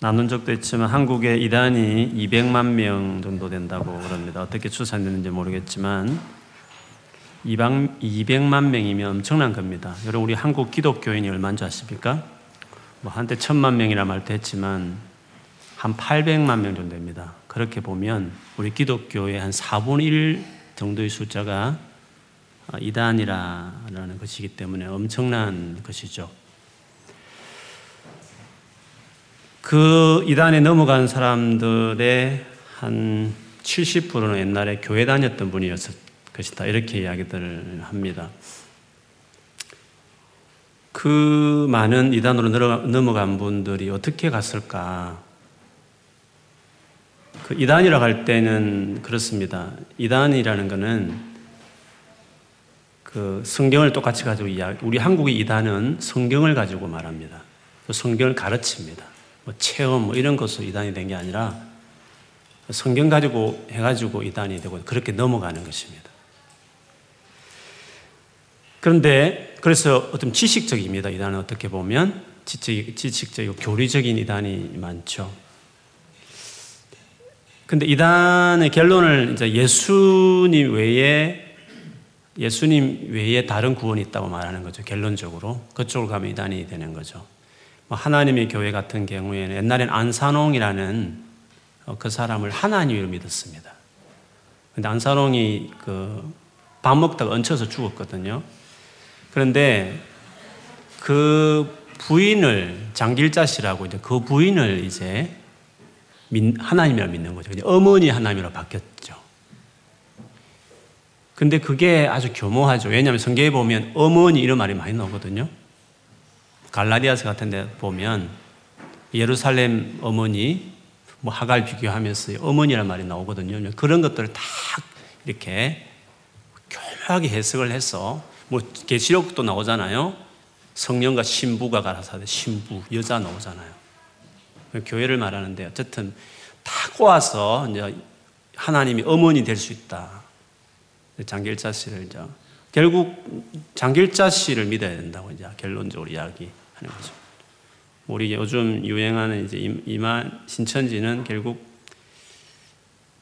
나눈 적도 있지만 한국의 이단이 200만 명 정도 된다고 그럽니다. 어떻게 추산됐는지 모르겠지만 200만 명이면 엄청난 겁니다. 여러분 우리 한국 기독교인이 얼마인 줄 아십니까? 뭐 한때 천만 명이라 말도 했지만 한 800만 명 정도 됩니다. 그렇게 보면 우리 기독교의 한 4분의 1 정도의 숫자가 이단이라는 것이기 때문에 엄청난 것이죠. 그 이단에 넘어간 사람들의 한 70%는 옛날에 교회 다녔던 분이었을 것이다. 이렇게 이야기들을 합니다. 그 많은 이단으로 넘어간 분들이 어떻게 갔을까? 그 이단이라고 할 때는 그렇습니다. 이단이라는 것은 그 성경을 똑같이 가지고 이야기, 우리 한국의 이단은 성경을 가지고 말합니다. 성경을 가르칩니다. 뭐 체험 뭐 이런 것으로 이단이 된 게 아니라 성경 가지고 해가지고 이단이 되고 그렇게 넘어가는 것입니다. 그런데 그래서 어떤 지식적입니다. 이단은 어떻게 보면 지식, 지식적이고 교리적인 이단이 많죠. 근데 이단의 결론을 이제 예수님 외에 예수님 외에 다른 구원이 있다고 말하는 거죠. 결론적으로 그쪽으로 가면 이단이 되는 거죠. 뭐 하나님의 교회 같은 경우에는 옛날엔 안산홍이라는 어, 그 사람을 하나님으로 믿었습니다. 근데 안산홍이 그 밥 먹다가 얹혀서 죽었거든요. 그런데 그 부인을 장길자 씨라고 이제 그 부인을 이제 하나님이라 믿는 거죠. 어머니 하나님으로 바뀌었죠. 근데 그게 아주 교모하죠. 왜냐하면 성경에 보면 어머니 이런 말이 많이 나오거든요. 갈라디아서 같은 데 보면 예루살렘 어머니 뭐 하갈 비교하면서 어머니란 말이 나오거든요. 그런 것들을 다 이렇게 교묘하게 해석을 해서 뭐 계시록도 나오잖아요. 성령과 신부가 가라사대 신부 여자 나오잖아요. 교회를 말하는데 어쨌든 다 꼬아서 이제 하나님이 어머니 될 수 있다. 장길자 씨를 이제 결국 장길자 씨를 믿어야 된다고 이제 결론적으로 이야기하는 거죠. 우리 요즘 유행하는 이제 이만 신천지는 결국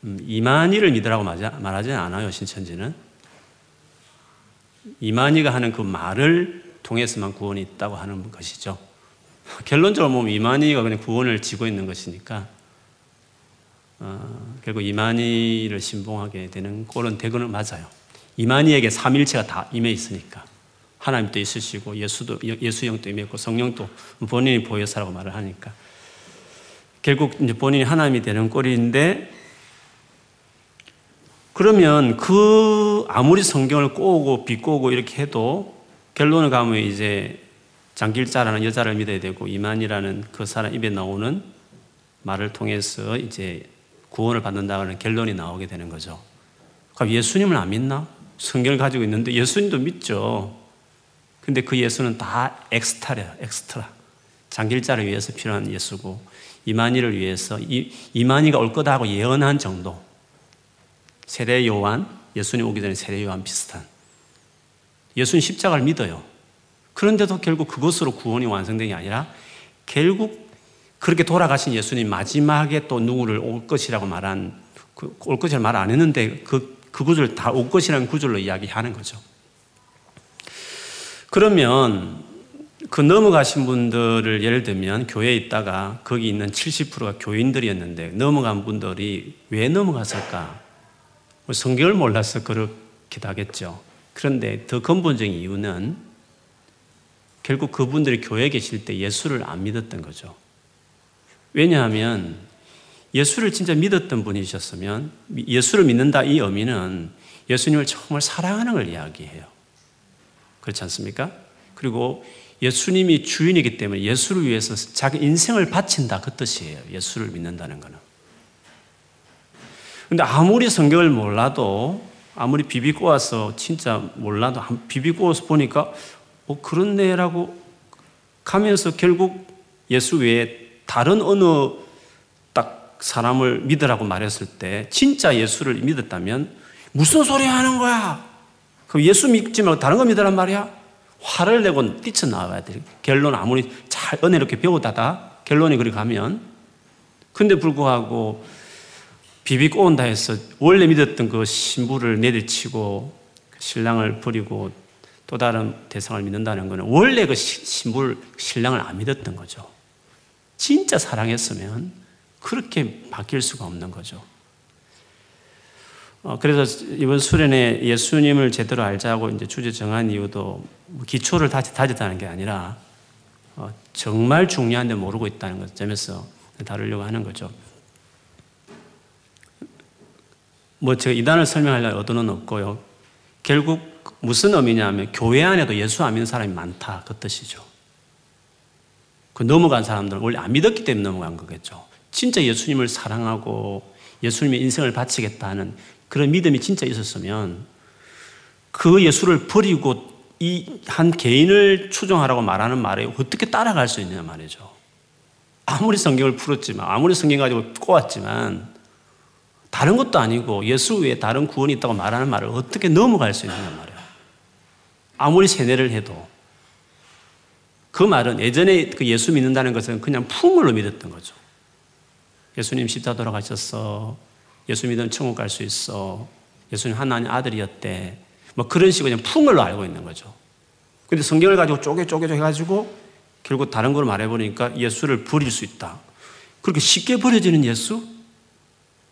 음, 이만희를 믿으라고 말하지 않아요. 신천지는 이만희가 하는 그 말을 통해서만 구원이 있다고 하는 것이죠. 결론적으로 보면 이만희가 그냥 구원을 지고 있는 것이니까 어, 결국 이만희를 신봉하게 되는 꼴은 대거는 맞아요. 이만희에게 삼일체가 다 임해 있으니까 하나님도 있으시고 예수도 예수 영도 임해 있고 성령도 본인이 보여서라고 말을 하니까 결국 이제 본인이 하나님이 되는 꼴인데 그러면 그 아무리 성경을 꼬고 비꼬고 이렇게 해도 결론을 가면 이제 장길자라는 여자를 믿어야 되고 이만이라는 그 사람 입에 나오는 말을 통해서 이제 구원을 받는다는 결론이 나오게 되는 거죠. 그럼 예수님을 안 믿나? 성경을 가지고 있는데 예수님도 믿죠. 근데 그 예수는 다 엑스트라야, 엑스트라. 장길자를 위해서 필요한 예수고 이만희를 위해서 이, 이만희가 올 거다 하고 예언한 정도. 세례 요한, 예수님 오기 전에 세례 요한 비슷한. 예수는 십자가를 믿어요. 그런데도 결국 그것으로 구원이 완성된 게 아니라 결국 그렇게 돌아가신 예수님 마지막에 또 누구를 올 것이라고 말한 그, 올 것이라고 말안 했는데 그, 그 구절 다올 것이라는 구절로 이야기하는 거죠. 그러면 그 넘어가신 분들을 예를 들면 교회에 있다가 거기 있는 70%가 교인들이었는데 넘어간 분들이 왜 넘어갔을까? 뭐 성경을 몰라서 그렇기도 하겠죠. 그런데 더 근본적인 이유는 결국 그분들이 교회에 계실 때 예수를 안 믿었던 거죠. 왜냐하면 예수를 진짜 믿었던 분이셨으면 예수를 믿는다 이 의미는 예수님을 정말 사랑하는 걸 이야기해요. 그렇지 않습니까? 그리고 예수님이 주인이기 때문에 예수를 위해서 자기 인생을 바친다 그 뜻이에요. 예수를 믿는다는 것은. 근데 아무리 성경을 몰라도 아무리 비비꼬아서 진짜 몰라도 비비꼬아서 보니까 어 그렇네라고 가면서 결국 예수 외에 다른 어느 딱 사람을 믿으라고 말했을 때 진짜 예수를 믿었다면 무슨 소리 하는 거야? 그럼 예수 믿지 말고 다른 거 믿으란 말이야? 화를 내고 뛰쳐나와야 돼. 결론 아무리 잘 은혜롭게 배우다가 결론이 그리 가면 근데 불구하고 비비 꼬온다 해서 원래 믿었던 그 신부를 내리치고 신랑을 버리고 또 다른 대상을 믿는다는 것은 원래 그 신부를 신랑을 안 믿었던 거죠. 진짜 사랑했으면 그렇게 바뀔 수가 없는 거죠. 어, 그래서 이번 수련회 예수님을 제대로 알자고 이제 주제 정한 이유도 뭐 기초를 다시 다졌다는 게 아니라 어, 정말 중요한데 모르고 있다는 것 점에서 다루려고 하는 거죠. 뭐 제가 이단을 설명할 의도는 없고요. 결국 무슨 의미냐면 교회 안에도 예수 안 믿는 사람이 많다 그 뜻이죠. 그 넘어간 사람들은 원래 안 믿었기 때문에 넘어간 거겠죠. 진짜 예수님을 사랑하고 예수님의 인생을 바치겠다는 그런 믿음이 진짜 있었으면 그 예수를 버리고 이 한 개인을 추종하라고 말하는 말에 어떻게 따라갈 수 있느냐 말이죠. 아무리 성경을 풀었지만, 아무리 성경 가지고 꼬았지만, 다른 것도 아니고 예수 외에 다른 구원이 있다고 말하는 말을 어떻게 넘어갈 수 있느냐 말이에요. 아무리 세뇌를 해도. 그 말은 예전에 그 예수 믿는다는 것은 그냥 풍물로 믿었던 거죠. 예수님 십자 돌아가셨어. 예수 믿으면 천국 갈 수 있어. 예수님 하나님 아들이었대. 뭐 그런 식으로 그냥 풍물로 알고 있는 거죠. 근데 성경을 가지고 쪼개 쪼개 해가지고 결국 다른 걸 말해보니까 예수를 버릴 수 있다. 그렇게 쉽게 버려지는 예수?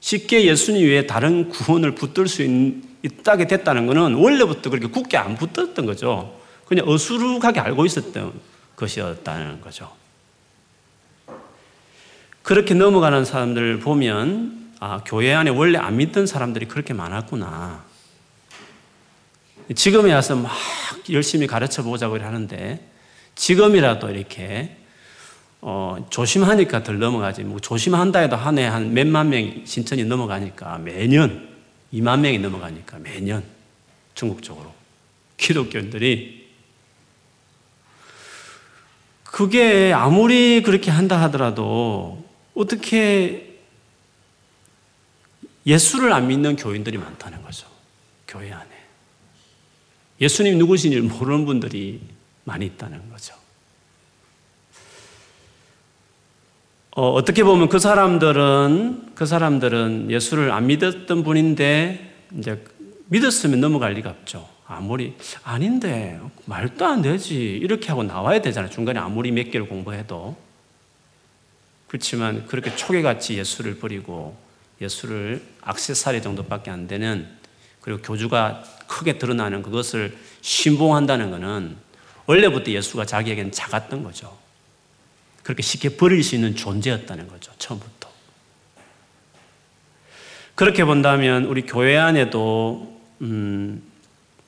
쉽게 예수님 외에 다른 구원을 붙들 수 있다게 됐다는 것은 원래부터 그렇게 굳게 안 붙었던 거죠. 그냥 어수룩하게 알고 있었던 것이었다는 거죠. 그렇게 넘어가는 사람들을 보면 아, 교회 안에 원래 안 믿던 사람들이 그렇게 많았구나. 지금에 와서 막 열심히 가르쳐 보자고 하는데 지금이라도 이렇게 어, 조심하니까 덜 넘어가지. 뭐 조심한다 해도 한 해 한 몇만 명 신천이 넘어가니까 매년 2만 명이 넘어가니까 매년 전국적으로 기독교인들이 그게 아무리 그렇게 한다 하더라도 어떻게 예수를 안 믿는 교인들이 많다는 거죠. 교회 안에. 예수님 누구신지 모르는 분들이 많이 있다는 거죠. 어, 떻게 보면 그 사람들은 그 사람들은 예수를 안 믿었던 분인데 이제 믿었으면 넘어갈 리가 없죠. 아무리 아닌데 말도 안 되지 이렇게 하고 나와야 되잖아요. 중간에 아무리 몇 개를 공부해도 그렇지만 그렇게 초계같이 예수를 버리고 예수를 악세사리 정도밖에 안 되는 그리고 교주가 크게 드러나는 그것을 신봉한다는 것은 원래부터 예수가 자기에게는 작았던 거죠. 그렇게 쉽게 버릴 수 있는 존재였다는 거죠. 처음부터. 그렇게 본다면 우리 교회 안에도 음,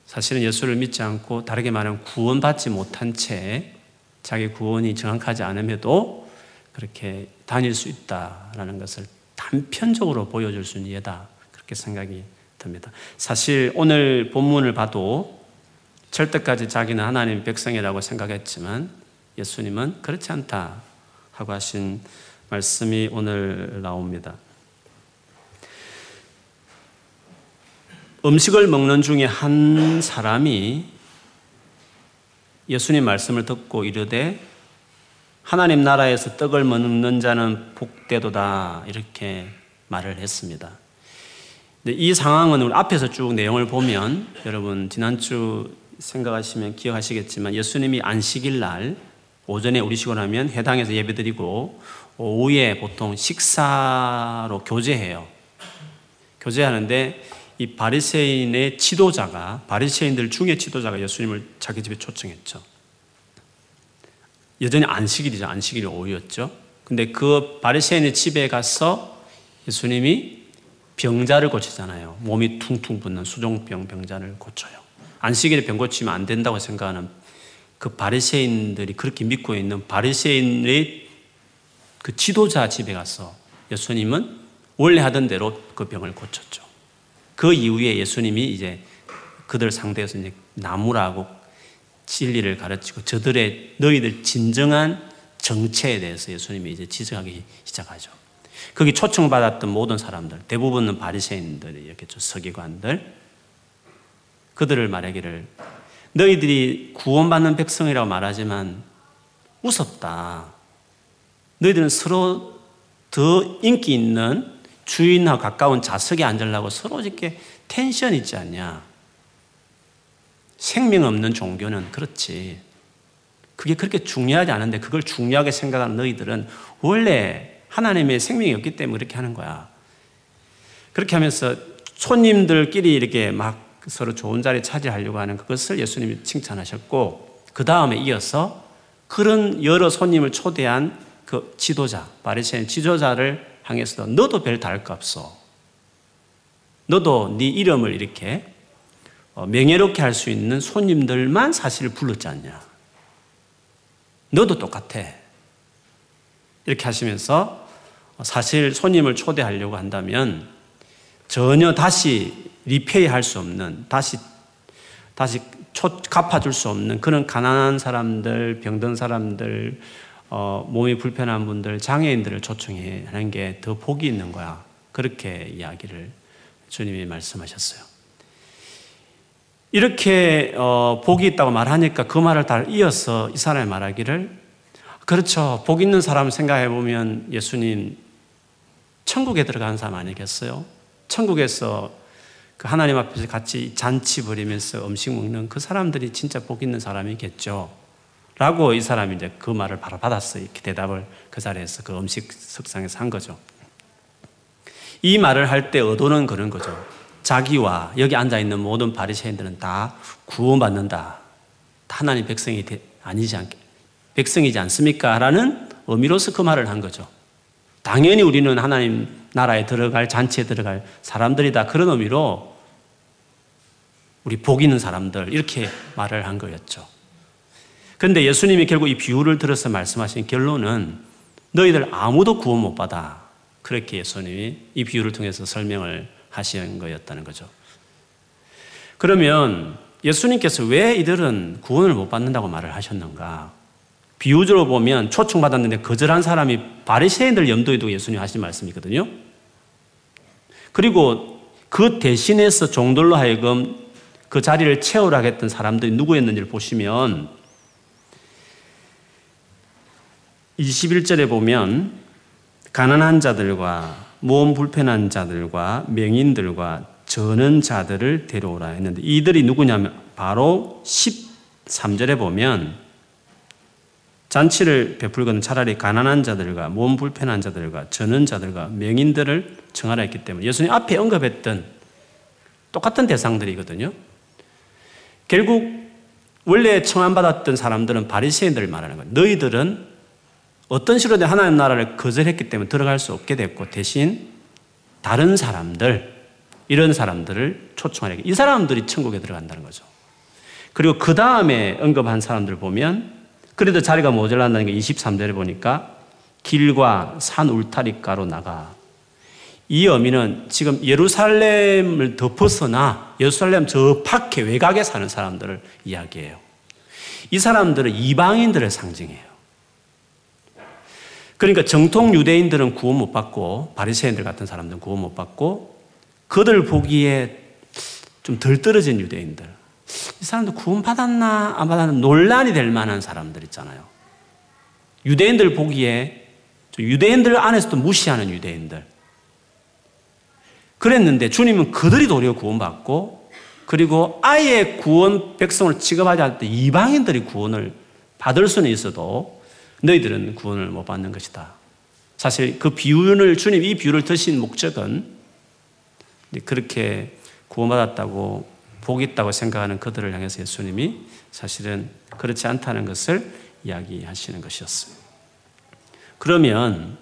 사실은 예수를 믿지 않고 다르게 말하면 구원받지 못한 채 자기 구원이 정확하지 않음에도 그렇게 다닐 수 있다라는 것을 단편적으로 보여줄 수 있는 예다. 그렇게 생각이 듭니다. 사실 오늘 본문을 봐도 절대까지 자기는 하나님 백성이라고 생각했지만 예수님은 그렇지 않다 하고 하신 말씀이 오늘 나옵니다. 음식을 먹는 중에 한 사람이 예수님 말씀을 듣고 이르되 하나님 나라에서 떡을 먹는 자는 복되도다 이렇게 말을 했습니다. 이 상황은 우리 앞에서 쭉 내용을 보면 여러분 지난주 생각하시면 기억하시겠지만 예수님이 안식일 날 오전에 우리 시고 나면 해당에서 예배드리고 오후에 보통 식사로 교제해요. 교제하는데 이 바리새인의 지도자가 바리새인들 중에 지도자가 예수님을 자기 집에 초청했죠. 여전히 안식일이죠. 안식일이 오후였죠. 근데 그 바리새인의 집에 가서 예수님이 병자를 고치잖아요. 몸이 퉁퉁 붓는 수종병 병자를 고쳐요. 안식일에 병 고치면 안 된다고 생각하는 그 바리새인들이 그렇게 믿고 있는 바리새인의 그 지도자 집에 가서 예수님은 원래 하던 대로 그 병을 고쳤죠. 그 이후에 예수님이 이제 그들 상대해서 이제 나무라고 진리를 가르치고 저들의 너희들 진정한 정체에 대해서 예수님이 이제 지적하기 시작하죠. 거기 초청받았던 모든 사람들, 대부분은 바리새인들이었겠죠. 서기관들. 그들을 말하기를 너희들이 구원받는 백성이라고 말하지만 우습다. 너희들은 서로 더 인기 있는 주인하고 가까운 좌석에 앉으려고 서로 이렇게 텐션 있지 않냐. 생명 없는 종교는 그렇지. 그게 그렇게 중요하지 않은데 그걸 중요하게 생각하는 너희들은 원래 하나님의 생명이 없기 때문에 그렇게 하는 거야. 그렇게 하면서 손님들끼리 이렇게 막 서로 좋은 자리 차지하려고 하는 그것을 예수님이 칭찬하셨고 그 다음에 이어서 그런 여러 손님을 초대한 그 지도자 바리새인 지도자를 향해서도 너도 별 다를 거 없어. 너도 네 이름을 이렇게 어, 명예롭게 할 수 있는 손님들만 사실 불렀지 않냐. 너도 똑같아. 이렇게 하시면서 사실 손님을 초대하려고 한다면 전혀 다시 리페이 할 수 없는, 다시, 다시 초, 갚아줄 수 없는 그런 가난한 사람들, 병든 사람들, 어, 몸이 불편한 분들, 장애인들을 초청해 하는 게 더 복이 있는 거야. 그렇게 이야기를 주님이 말씀하셨어요. 이렇게 어, 복이 있다고 말하니까 그 말을 다 이어서 이 사람이 말하기를 그렇죠. 복 있는 사람 생각해 보면 예수님 천국에 들어가는 사람 아니겠어요? 천국에서 그 하나님 앞에서 같이 잔치 벌이면서 음식 먹는 그 사람들이 진짜 복 있는 사람이겠죠. 라고 이 사람이 이제 그 말을 바로 받았어요. 이렇게 대답을 그 자리에서 그 음식 석상에서 한 거죠. 이 말을 할 때 의도는 그런 거죠. 자기와 여기 앉아 있는 모든 바리새인들은 다 구원받는다. 하나님 백성이 아니지 않 백성이지 않습니까? 라는 의미로서 그 말을 한 거죠. 당연히 우리는 하나님 나라에 들어갈 잔치에 들어갈 사람들이다. 그런 의미로 우리 복 있는 사람들 이렇게 말을 한 거였죠. 그런데 예수님이 결국 이 비유를 들어서 말씀하신 결론은 너희들 아무도 구원 못 받아. 그렇게 예수님이 이 비유를 통해서 설명을 하시는 거였다는 거죠. 그러면 예수님께서 왜 이들은 구원을 못 받는다고 말을 하셨는가? 비유적으로 보면 초청받았는데 거절한 사람이 바리새인들 염두에 두고 예수님 하신 말씀이거든요. 그리고 그 대신해서 종들로 하여금 그 자리를 채우라 했던 사람들이 누구였는지를 보시면 21절에 보면 가난한 자들과 몸 불편한 자들과 명인들과 저는 자들을 데려오라 했는데 이들이 누구냐면 바로 13절에 보면 잔치를 베풀거든 차라리 가난한 자들과 몸 불편한 자들과 저는 자들과 명인들을 청하라 했기 때문에 예수님 앞에 언급했던 똑같은 대상들이거든요. 결국 원래 청함받았던 사람들은 바리새인들을 말하는 거예요. 너희들은 어떤 식으로 하나님 나라를 거절했기 때문에 들어갈 수 없게 됐고 대신 다른 사람들 이런 사람들을 초청하게 이 사람들이 천국에 들어간다는 거죠. 그리고 그 다음에 언급한 사람들 보면 그래도 자리가 모자란다는 게 23절에 보니까 길과 산 울타리가로 나가 이 의미는 지금 예루살렘을 덮어서나 예루살렘 저 밖에 외곽에 사는 사람들을 이야기해요. 이 사람들은 이방인들을 상징해요. 그러니까 정통 유대인들은 구원 못 받고 바리새인들 같은 사람들은 구원 못 받고 그들 보기에 좀 덜 떨어진 유대인들 이 사람들 구원 받았나 안 받았나 논란이 될 만한 사람들 있잖아요. 유대인들 보기에 유대인들 안에서도 무시하는 유대인들 그랬는데 주님은 그들이 도리어 구원받고 그리고 아예 구원 백성을 취급하지 않을 때 이방인들이 구원을 받을 수는 있어도 너희들은 구원을 못 받는 것이다. 사실 그 비유를 주님 이 비유를 드신 목적은 그렇게 구원받았다고 복 있다고 생각하는 그들을 향해서 예수님이 사실은 그렇지 않다는 것을 이야기하시는 것이었어요. 그러면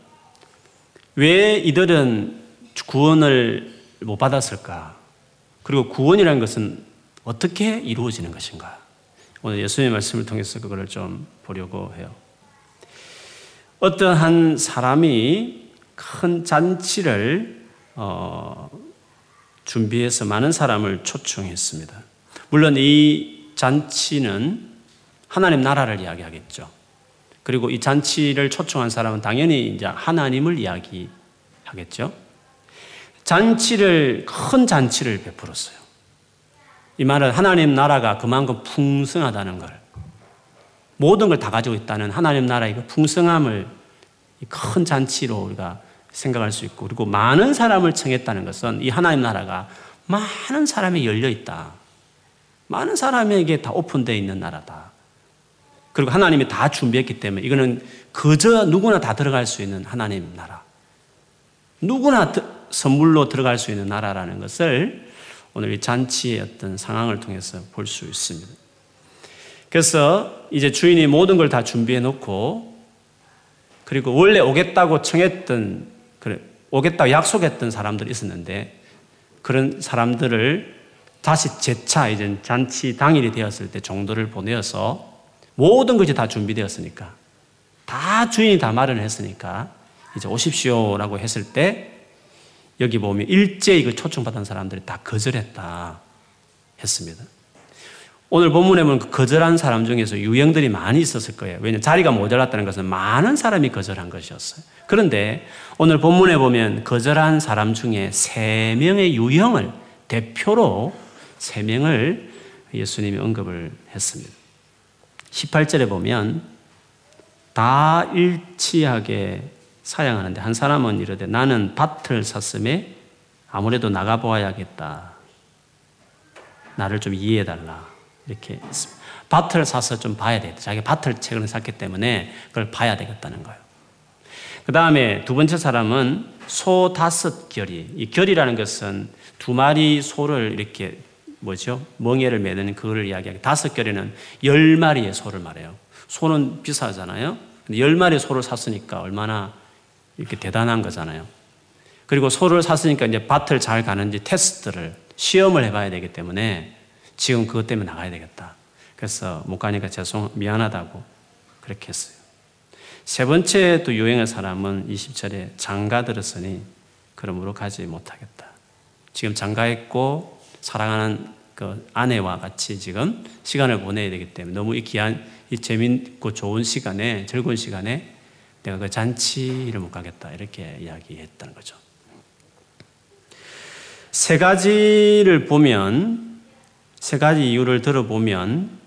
왜 이들은 구원을 못 받았을까? 그리고 구원이라는 것은 어떻게 이루어지는 것인가? 오늘 예수님의 말씀을 통해서 그거를 좀 보려고 해요. 어떤 한 사람이 큰 잔치를 어, 준비해서 많은 사람을 초청했습니다. 물론 이 잔치는 하나님 나라를 이야기하겠죠. 그리고 이 잔치를 초청한 사람은 당연히 이제 하나님을 이야기하겠죠. 잔치를 큰 잔치를 베풀었어요. 이 말은 하나님 나라가 그만큼 풍성하다는 걸 모든 걸 다 가지고 있다는 하나님 나라의 그 풍성함을 큰 잔치로 우리가 생각할 수 있고 그리고 많은 사람을 청했다는 것은 이 하나님 나라가 많은 사람이 열려 있다. 많은 사람에게 다 오픈되어 있는 나라다. 그리고 하나님이 다 준비했기 때문에 이거는 그저 누구나 다 들어갈 수 있는 하나님 나라. 누구나 선물로 들어갈 수 있는 나라라는 것을 오늘 이 잔치의 어떤 상황을 통해서 볼 수 있습니다. 그래서 이제 주인이 모든 걸 다 준비해 놓고 그리고 원래 오겠다고 청했던 오겠다고 약속했던 사람들이 있었는데 그런 사람들을 다시 재차 이제 잔치 당일이 되었을 때 정도를 보내어서 모든 것이 다 준비되었으니까 다 주인이 다 마련했으니까 이제 오십시오라고 했을 때 여기 보면 일제히 그 초청받은 사람들이 다 거절했다 했습니다. 오늘 본문에 보면 그 거절한 사람 중에서 유형들이 많이 있었을 거예요. 왜냐하면 자리가 모자랐다는 것은 많은 사람이 거절한 것이었어요. 그런데 오늘 본문에 보면 거절한 사람 중에 세 명의 유형을 대표로 세 명을 예수님이 언급을 했습니다. 18절에 보면 다 일치하게 사양하는데 한 사람은 이르되 나는 밭을 샀음에 아무래도 나가 보아야겠다. 나를 좀 이해해 달라. 이렇게. 밭을 사서 좀 봐야 되겠다. 자기 밭을 최근에 샀기 때문에 그걸 봐야 되겠다는 거예요. 그 다음에 두 번째 사람은 소 다섯 결이. 이 결이라는 것은 두 마리 소를 이렇게 뭐죠? 멍에를 매는 그거를 이야기하기. 다섯 결에는 열 마리의 소를 말해요. 소는 비싸잖아요. 근데 열 마리 소를 샀으니까 얼마나 이렇게 대단한 거잖아요. 그리고 소를 샀으니까 이제 밭을 잘 가는지 테스트를 시험을 해봐야 되기 때문에 지금 그것 때문에 나가야 되겠다. 그래서 못 가니까 죄송 미안하다고 그렇게 했어요. 세 번째 또 유행의 사람은 20절에 장가 들었으니 그러므로 가지 못하겠다. 지금 장가했고 사랑하는 그 아내와 같이 지금 시간을 보내야 되기 때문에 너무 이 귀한 이 재밌고 좋은 시간에 즐거운 시간에 내가 그 잔치를 못 가겠다. 이렇게 이야기했다는 거죠. 세 가지를 보면, 세 가지 이유를 들어보면,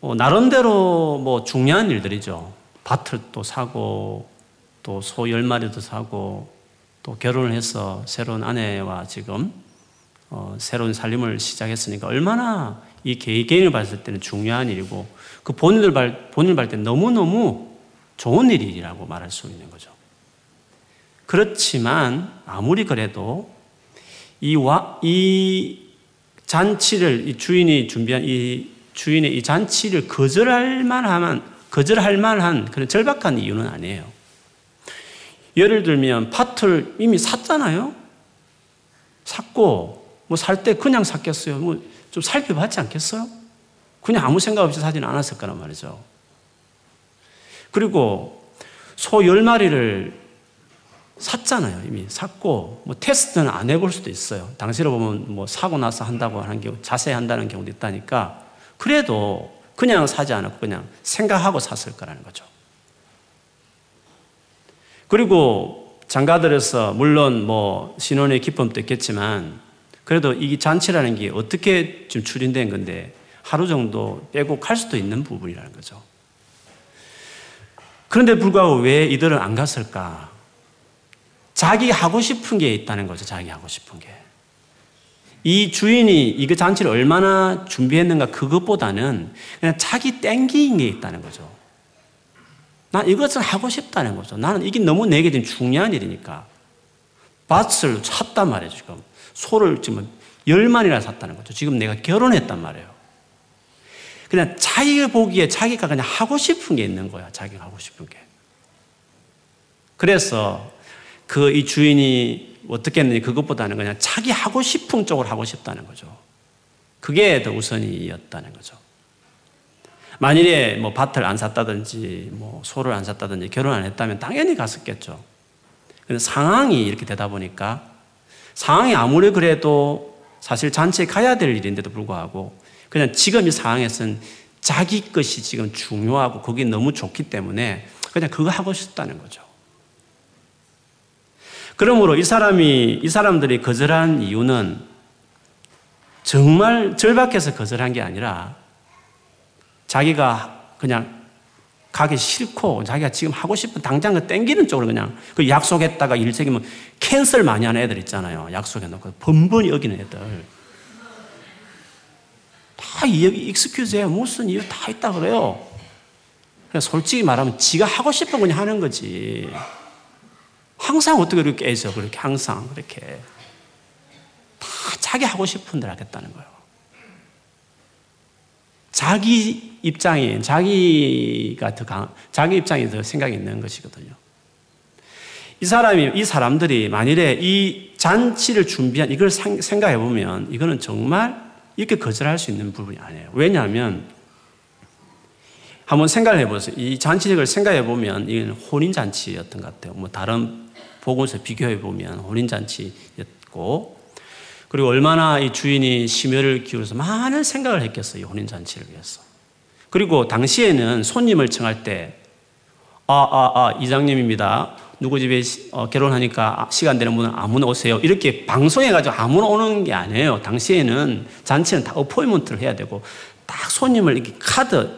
어, 나름대로 뭐 중요한 일들이죠. 밭을 또 사고, 또 소 열 마리도 사고, 또 결혼을 해서 새로운 아내와 지금 어, 새로운 살림을 시작했으니까 얼마나 이 개인을 봤을 때는 중요한 일이고 그 본인을 발, 본인을 봤을 때 너무너무 좋은 일이라고 말할 수 있는 거죠. 그렇지만 아무리 그래도 이, 와, 이 잔치를 이 주인이 준비한 이 주인의 이 잔치를 거절할 만한 거절할 만한 그런 절박한 이유는 아니에요. 예를 들면 밭을 이미 샀잖아요. 샀고 뭐 살 때 그냥 샀겠어요. 뭐 좀 살펴봤지 않겠어요? 그냥 아무 생각 없이 사지는 않았을 거란 말이죠. 그리고 소 10마리를 샀잖아요. 이미 샀고, 뭐 테스트는 안 해볼 수도 있어요. 당시로 보면 뭐 사고 나서 한다고 하는 경우, 자세히 한다는 경우도 있다니까. 그래도 그냥 사지 않았고 그냥 생각하고 샀을 거라는 거죠. 그리고 장가들에서 물론 뭐 신혼의 기쁨도 있겠지만 그래도 이 잔치라는 게 어떻게 좀 추진된 건데 하루 정도 빼고 갈 수도 있는 부분이라는 거죠. 그런데 불구하고 왜 이들은 안 갔을까? 자기 하고 싶은 게 있다는 거죠. 자기 하고 싶은 게. 이 주인이 이거 잔치를 얼마나 준비했는가 그것보다는 그냥 자기 땡기는 게 있다는 거죠. 난 이것을 하고 싶다는 거죠. 나는 이게 너무 내게 지금 중요한 일이니까. 밭을 샀단 말이에요, 지금. 소를 지금 열 마리나 샀다는 거죠. 지금 내가 결혼했단 말이에요. 그냥 자기가 보기에 자기가 그냥 하고 싶은 게 있는 거야. 자기가 하고 싶은 게. 그래서 그 이 주인이 어떻게 했는지 그것보다는 그냥 자기 하고 싶은 쪽을 하고 싶다는 거죠. 그게 더 우선이었다는 거죠. 만일에 뭐 밭을 안 샀다든지 뭐 소를 안 샀다든지 결혼 안 했다면 당연히 갔었겠죠. 근데 상황이 이렇게 되다 보니까 상황이 아무리 그래도 사실 잔치에 가야 될 일인데도 불구하고 그냥 지금 이 상황에서는 자기 것이 지금 중요하고 거기 너무 좋기 때문에 그냥 그거 하고 싶다는 거죠. 그러므로 이 사람이, 이 사람들이 거절한 이유는 정말 절박해서 거절한 게 아니라 자기가 그냥 가기 싫고 자기가 지금 하고 싶은 당장 그 땡기는 쪽으로 그냥 그 약속했다가 일 생기면 캔슬 많이 하는 애들 있잖아요. 약속해놓고 번번이 어기는 애들. 다 익스큐즈에 무슨 이유 다 있다 그래요. 그냥 솔직히 말하면 지가 하고 싶은 그냥 하는 거지. 항상 어떻게 그렇게 애써 그렇게 항상 그렇게 다 자기 하고 싶은 대로 하겠다는 거예요. 자기 입장이 자기가 더 강, 자기 입장이 더 생각이 있는 것이거든요. 이 사람이 이 사람들이 만일에 이 잔치를 준비한 이걸 생각해 보면 이거는 정말 이렇게 거절할 수 있는 부분이 아니에요. 왜냐하면 한번 생각을 해보세요. 이 잔치를 생각해 보면 이건 혼인 잔치였던 것 같아요. 뭐 다른 복음서 비교해 보면 혼인 잔치였고 그리고 얼마나 이 주인이 심혈을 기울여서 많은 생각을 했겠어요. 혼인 잔치를 위해서. 그리고 당시에는 손님을 청할 때 아, 아, 아, 이장님입니다. 누구 집에 어, 결혼하니까 시간 되는 분은 아무나 오세요. 이렇게 방송해가지고 아무나 오는 게 아니에요. 당시에는 잔치는 다 어포인먼트를 해야 되고 딱 손님을 이렇게 카드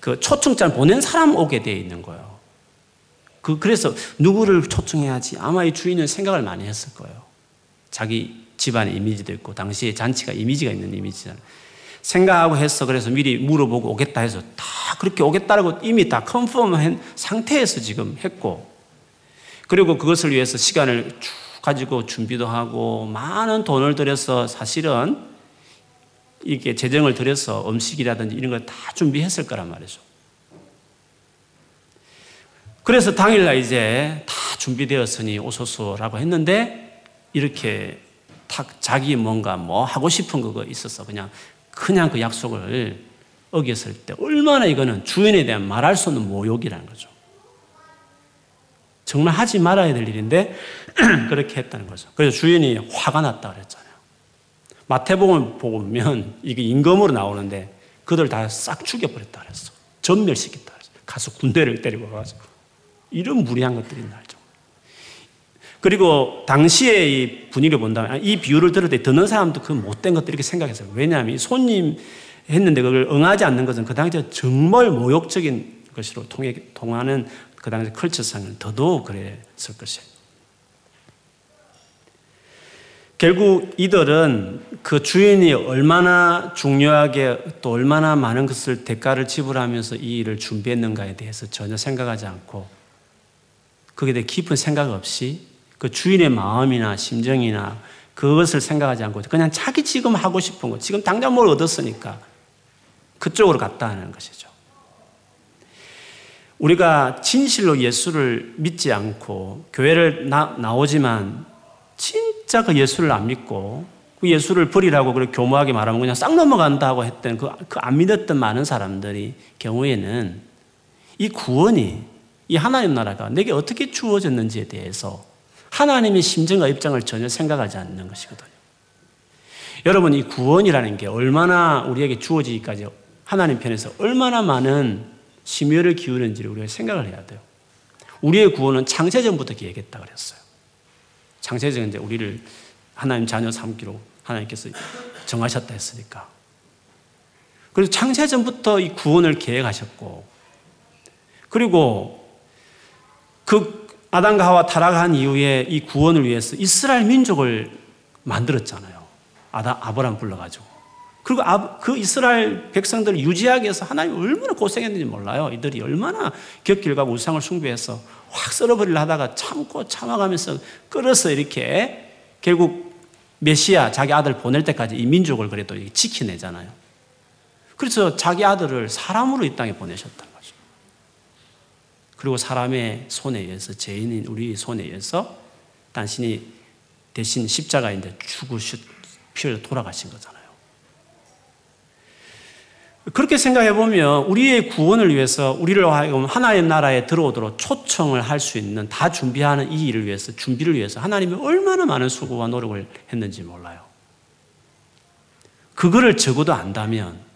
그 초청장 보낸 사람 오게 되어 있는 거예요. 그, 그래서 누구를 초청해야지 아마 이 주인은 생각을 많이 했을 거예요. 자기 집안의 이미지도 있고, 당시에 잔치가 이미지가 있는 이미지잖아요. 생각하고 했어. 그래서 미리 물어보고 오겠다 해서 다 그렇게 오겠다라고 이미 다 컨펌한 상태에서 지금 했고, 그리고 그것을 위해서 시간을 쭉 가지고 준비도 하고, 많은 돈을 들여서 사실은 이렇게 재정을 들여서 음식이라든지 이런 걸 다 준비했을 거란 말이죠. 그래서 당일날 이제 다 준비되었으니 오소서라고 했는데 이렇게 탁 자기 뭔가 뭐 하고 싶은 그거 있어서 그냥 그냥 그 약속을 어겼을 때 얼마나 이거는 주인에 대한 말할 수 없는 모욕이라는 거죠. 정말 하지 말아야 될 일인데 그렇게 했다는 거죠. 그래서 주인이 화가 났다 그랬잖아요. 마태복음 보면 이게 임금으로 나오는데 그들 다 싹 죽여버렸다 그랬어. 전멸시켰다 그랬어. 가서 군대를 때리고 가지고 이런 무리한 것들이 날죠. 그리고 당시의 이 분위기를 본다면 이 비유를 들을 때 듣는 사람도 그 못된 것들 이렇게 생각했어요. 왜냐하면 손님 했는데 그걸 응하지 않는 것은 그 당시에 정말 모욕적인 것으로 통해, 통하는 그 당시 컬처상은 더더욱 그랬을 것이에요. 결국 이들은 그 주인이 얼마나 중요하게 또 얼마나 많은 것을 대가를 지불하면서 이 일을 준비했는가에 대해서 전혀 생각하지 않고 거기에 대해 깊은 생각 없이 그 주인의 마음이나 심정이나 그것을 생각하지 않고 그냥 자기 지금 하고 싶은 거, 지금 당장 뭘 얻었으니까 그쪽으로 갔다 하는 것이죠. 우리가 진실로 예수를 믿지 않고 교회를 나, 나오지만 진짜 그 예수를 안 믿고 그 예수를 버리라고 그렇게 교모하게 말하면 그냥 싹 넘어간다고 했던 그, 그안 믿었던 많은 사람들이 경우에는 이 구원이 이 하나님 나라가 내게 어떻게 주어졌는지에 대해서 하나님의 심정과 입장을 전혀 생각하지 않는 것이거든요. 여러분, 이 구원이라는 게 얼마나 우리에게 주어지기까지 하나님 편에서 얼마나 많은 심혈을 기울는지를 우리가 생각을 해야 돼요. 우리의 구원은 창세전부터 계획했다 그랬어요. 창세전 이제 우리를 하나님 자녀 삼기로 하나님께서 정하셨다 했으니까. 그래서 창세전부터 이 구원을 계획하셨고, 그리고 그 아담과 하와 타락한 이후에 이 구원을 위해서 이스라엘 민족을 만들었잖아요. 아다 아브람 불러가지고. 그리고 그 이스라엘 백성들을 유지하기 위해서 하나님 얼마나 고생했는지 몰라요. 이들이 얼마나 격길과 우상을 숭배해서 확 썰어버리려 하다가 참고 참아가면서 끌어서 이렇게 결국 메시아 자기 아들 보낼 때까지 이 민족을 그래도 지켜내잖아요. 그래서 자기 아들을 사람으로 이 땅에 보내셨다. 그리고 사람의 손에 의해서 죄인인 우리 손에 의해서 당신이 대신 십자가인데 죽으셨 피를 돌아가신 거잖아요. 그렇게 생각해 보면 우리의 구원을 위해서 우리를 하나의 나라에 들어오도록 초청을 할 수 있는 다 준비하는 이 일을 위해서 준비를 위해서 하나님이 얼마나 많은 수고와 노력을 했는지 몰라요. 그거를 적어도 안다면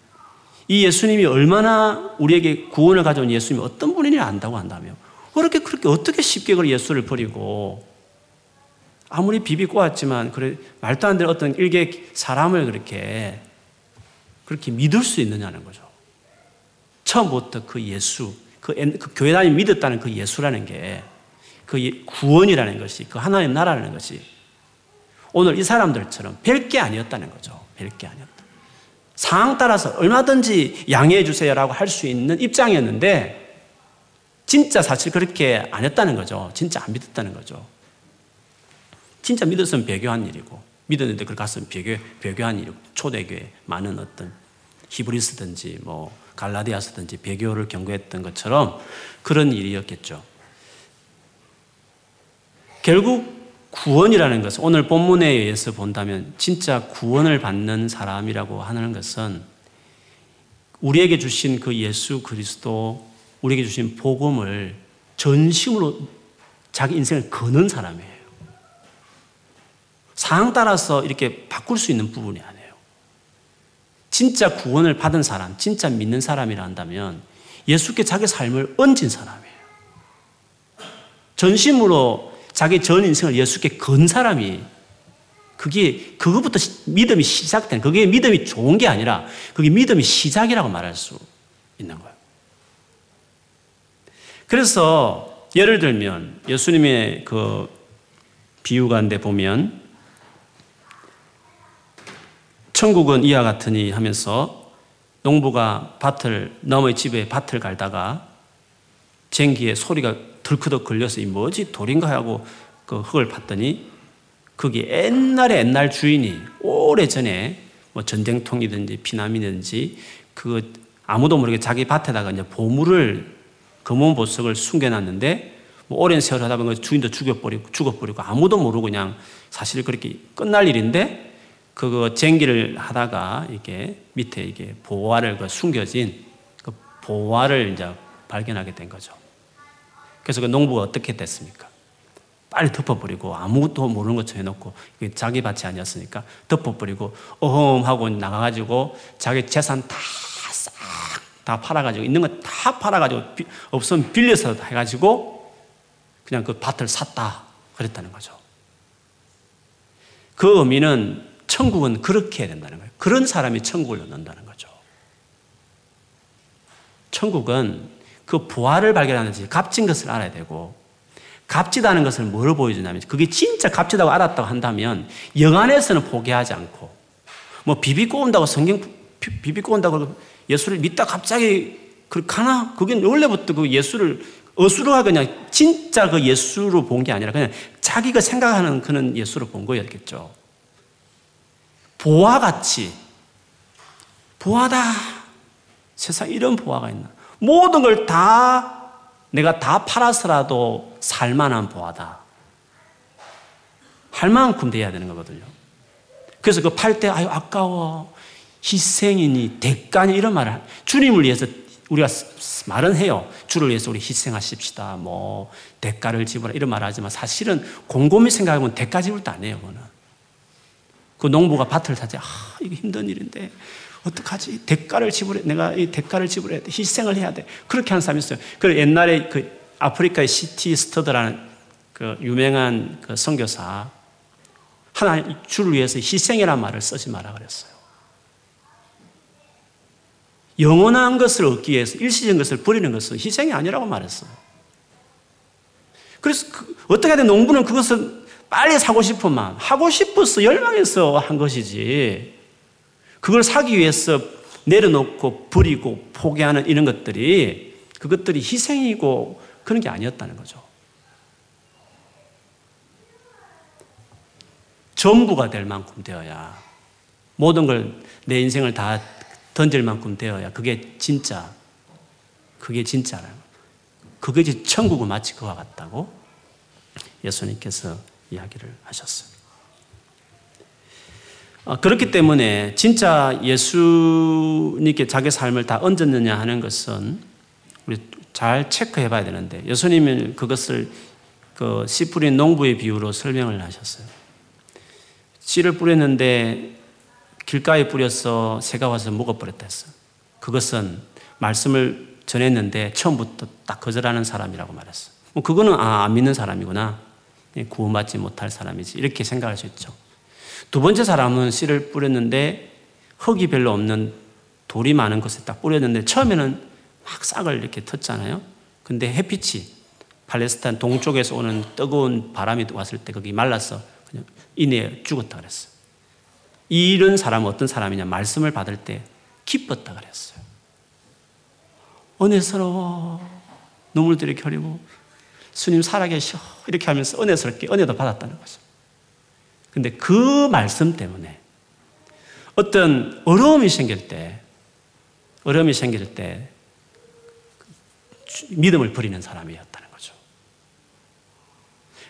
이 예수님이 얼마나 우리에게 구원을 가져온 예수님이 어떤 분인지 안다고 한다며 그렇게 그렇게 어떻게 쉽게 그 예수를 버리고 아무리 비비 꼬았지만 그래 말도 안 되는 어떤 일개 사람을 그렇게 그렇게 믿을 수 있느냐는 거죠. 처음부터 그 예수 그, 그 교회 다니 믿었다는 그 예수라는 게 그 구원이라는 것이 그 하나님 나라라는 것이 오늘 이 사람들처럼 별 게 아니었다는 거죠. 별 게 아니었다. 상황 따라서 얼마든지 양해해 주세요라고 할 수 있는 입장이었는데 진짜 사실 그렇게 안 했다는 거죠. 진짜 안 믿었다는 거죠. 진짜 믿었으면 배교한 일이고 믿었는데 그걸 갔으면 배교, 배교한 일이고 초대교회 많은 어떤 히브리스든지 뭐 갈라디아스든지 배교를 경고했던 것처럼 그런 일이었겠죠. 결국 구원이라는 것은 오늘 본문에 의해서 본다면 진짜 구원을 받는 사람이라고 하는 것은 우리에게 주신 그 예수 그리스도 우리에게 주신 복음을 전심으로 자기 인생을 거는 사람이에요. 상황 따라서 이렇게 바꿀 수 있는 부분이 아니에요. 진짜 구원을 받은 사람, 진짜 믿는 사람이라 한다면 예수께 자기 삶을 얹은 사람이에요. 전심으로 자기 전 인생을 예수께 건 사람이 그게 그것부터 믿음이 시작된 그게 믿음이 좋은 게 아니라 그게 믿음이 시작이라고 말할 수 있는 거예요. 그래서 예를 들면 예수님의 그 비유가인데 보면 천국은 이와 같으니 하면서 농부가 밭을 너의 집에 밭을 갈다가 쟁기에 소리가 덜크덕 걸려서 이 뭐지 돌인가 하고 그 흙을 봤더니 그게 옛날에 옛날 주인이 오래 전에 뭐 전쟁통이든지 피난이든지 그 아무도 모르게 자기 밭에다가 이제 보물을 검은 보석을 숨겨놨는데 뭐 오랜 세월 하다 보니까 주인도 죽여버리고 죽어버리고 아무도 모르고 그냥 사실 그렇게 끝날 일인데 그거 쟁기를 하다가 이게 밑에 이게 보화를 그 숨겨진 그 보화를 이제 발견하게 된 거죠. 그래서 그 농부가 어떻게 됐습니까? 빨리 덮어버리고 아무것도 모르는 것처럼 해놓고 자기 밭이 아니었으니까 덮어버리고 어험하고 나가가지고 자기 재산 다싹다 팔아가지고 있는 거 다 팔아가지고 없으면 빌려서 해가지고 그냥 그 밭을 샀다 그랬다는 거죠. 그 의미는 천국은 그렇게 해야 된다는 거예요. 그런 사람이 천국을 얻는다는 거죠. 천국은 그 부활을 발견하는지 값진 것을 알아야 되고 값지다는 것을 뭐로 보여주냐면 그게 진짜 값지다고 알았다고 한다면 영안에서는 포기하지 않고 뭐 비비고 온다고 성경 비비고 온다고 예수를 믿다 갑자기 그렇게 하나? 그게 원래부터 그 예수를 어수로 그냥 진짜 그 예수로 본 게 아니라 그냥 자기가 생각하는 그런 예수로 본 거였겠죠. 보화같이 보화다. 세상 이런 보화가 있나? 모든 걸 다 내가 다 팔아서라도 살만한 보화다. 할 만큼 돼야 되는 거거든요. 그래서 그 팔 때 아유 아까워 희생이니 대가니 이런 말을 주님을 위해서 우리가 말은 해요. 주를 위해서 우리 희생하십시다. 뭐 대가를 지불하 이런 말 하지만 사실은 곰곰이 생각하면 대가 지불도 안 해요. 그거는. 그 농부가 밭을 사지. 아 이거 힘든 일인데 어떡하지? 대가를 지불해. 내가 이 대가를 지불해야 돼. 희생을 해야 돼. 그렇게 하는 사람이 있어요. 그 옛날에 그 아프리카의 시티 스터드라는 그 유명한 그 선교사 하나 주를 위해서 희생이라는 말을 쓰지 마라 그랬어요. 영원한 것을 얻기 위해서 일시적인 것을 버리는 것은 희생이 아니라고 말했어요. 그래서 그 어떻게 하든 농부는 그것을 빨리 사고 싶은 마음, 하고 싶어서 열망해서 한 것이지 그걸 사기 위해서 내려놓고 버리고 포기하는 이런 것들이 그것들이 희생이고 그런 게 아니었다는 거죠. 전부가 될 만큼 되어야 모든 걸 내 인생을 다 던질 만큼 되어야 그게 진짜 그게 진짜라는 그게 천국은 마치 그와 같다고 예수님께서 이야기를 하셨어요. 어, 그렇기 때문에 진짜 예수님께 자기 삶을 다 얹었느냐 하는 것은 우리 잘 체크해 봐야 되는데 예수님은 그것을 그 씨 뿌린 농부의 비유로 설명을 하셨어요. 씨를 뿌렸는데 길가에 뿌려서 새가 와서 먹어버렸다 했어. 그것은 말씀을 전했는데 처음부터 딱 거절하는 사람이라고 말했어. 뭐 그거는 아, 안 믿는 사람이구나. 예, 구원받지 못할 사람이지. 이렇게 생각할 수 있죠. 두 번째 사람은 씨를 뿌렸는데 흙이 별로 없는 돌이 많은 곳에 딱 뿌렸는데 처음에는 막 싹을 이렇게 텄잖아요. 근데 햇빛이 팔레스타인 동쪽에서 오는 뜨거운 바람이 왔을 때 거기 말라서 그냥 이내 죽었다 그랬어요. 이런 사람은 어떤 사람이냐? 말씀을 받을 때 기뻤다 그랬어요. 은혜스러워. 이렇게 흘리고, 스님 살아계셔. 이렇게 하면서 은혜스럽게 은혜도 받았다는 거죠. 근데 그 말씀 때문에 어떤 어려움이 생길 때, 어려움이 생길 때 믿음을 버리는 사람이었다는 거죠.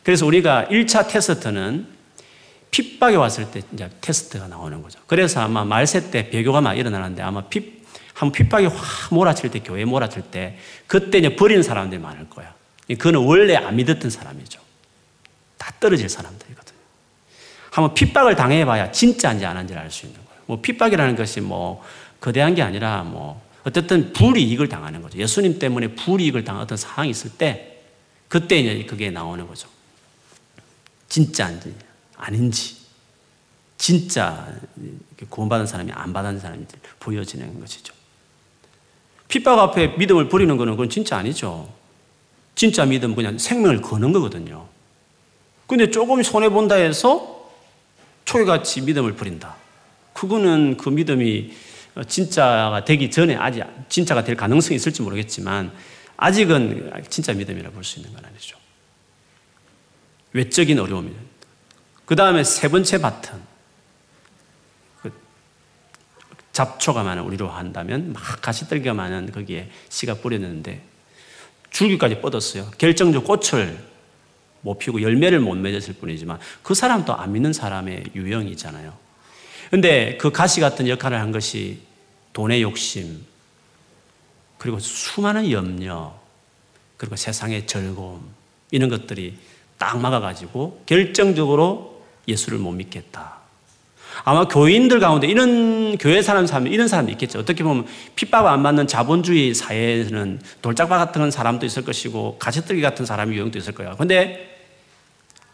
그래서 우리가 1차 테스트는 핍박이 왔을 때 이제 테스트가 나오는 거죠. 그래서 아마 말세 때 배교가 막 일어나는데 아마 핍, 한 핍박이 확 몰아칠 때, 교회 몰아칠 때, 그때 이제 버리는 사람들이 많을 거야. 그거는 원래 안 믿었던 사람이죠. 다 떨어질 사람들이거든요. 한번 핍박을 당해봐야 진짜인지 안 한지를 알 수 있는 거예요. 뭐 핍박이라는 것이 뭐 거대한 게 아니라 뭐 어쨌든 불이익을 당하는 거죠. 예수님 때문에 불이익을 당한 어떤 상황이 있을 때 그때 이제 그게 나오는 거죠. 진짜인지 아닌지 진짜 구원받은 사람이 안 받은 사람인지 보여지는 것이죠. 핍박 앞에 믿음을 버리는 거는 그건 진짜 아니죠. 진짜 믿음은 그냥 생명을 거는 거거든요. 근데 조금 손해 본다 해서 초기같이 믿음을 버린다. 그거는 그 믿음이 진짜가 되기 전에 아직 진짜가 될 가능성이 있을지 모르겠지만 아직은 진짜 믿음이라 볼 수 있는 건 아니죠. 외적인 어려움이. 그 다음에 세 번째 바튼. 그 잡초가 많은 우리로 한다면 막 가시떨기가 많은 거기에 씨가 뿌렸는데 줄기까지 뻗었어요. 결정적 꽃을 못 피우고 열매를 못 맺었을 뿐이지만 그 사람도 안 믿는 사람의 유형이잖아요. 근데 그 가시 같은 역할을 한 것이 돈의 욕심, 그리고 수많은 염려, 그리고 세상의 즐거움, 이런 것들이 딱 막아가지고 결정적으로 예수를 못 믿겠다. 아마 교인들 가운데 이런 교회 사람 사람 이런 사람도 있겠죠. 어떻게 보면 핍박 안 받는 자본주의 사회에는 돌짝바 같은 사람도 있을 것이고 가시떨기 같은 사람이 유형도 있을 거예요. 근데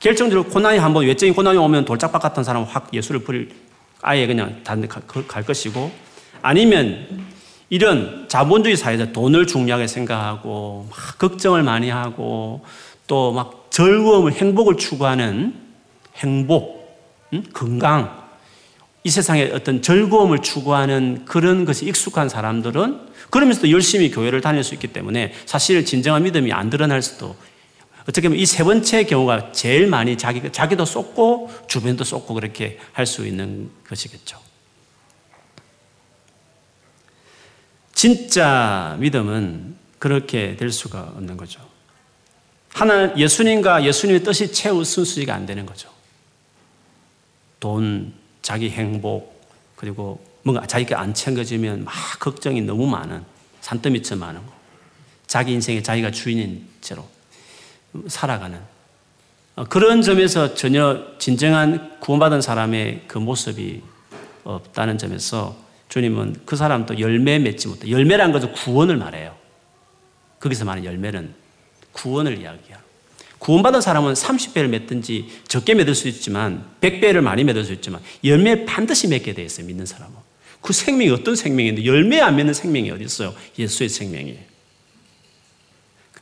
결정적으로 고난이 한번 외적인 고난이 오면 돌짝박 같은 사람은 확 예수를 버릴 아예 그냥 갈 것이고 아니면 이런 자본주의 사회에서 돈을 중요하게 생각하고 막 걱정을 많이 하고 또 막 즐거움을 행복을 추구하는 행복, 응? 건강 이 세상에 어떤 즐거움을 추구하는 그런 것이 익숙한 사람들은 그러면서도 열심히 교회를 다닐 수 있기 때문에 사실 진정한 믿음이 안 드러날 수도 어떻게 보면 이 세 번째 경우가 제일 많이 자기, 자기도 쏟고 주변도 쏟고 그렇게 할 수 있는 것이겠죠. 진짜 믿음은 그렇게 될 수가 없는 거죠. 하나 예수님과 예수님의 뜻이 최우선순위가 안 되는 거죠. 돈, 자기 행복, 그리고 뭔가 자기가 안 챙겨지면 막 걱정이 너무 많은 산더미처럼 많은 거. 자기 인생에 자기가 주인인 채로. 살아가는 어, 그런 점에서 전혀 진정한 구원받은 사람의 그 모습이 없다는 점에서 주님은 그 사람도 열매 맺지 못해. 열매란 것은 구원을 말해요. 거기서 말하는 열매는 구원을 이야기해요. 구원받은 사람은 30배를 맺든지 적게 맺을 수 있지만 100배를 많이 맺을 수 있지만 열매 반드시 맺게 돼 있어요. 믿는 사람은. 그 생명이 어떤 생명인데 열매 안 맺는 생명이 어디 있어요? 예수의 생명이에요.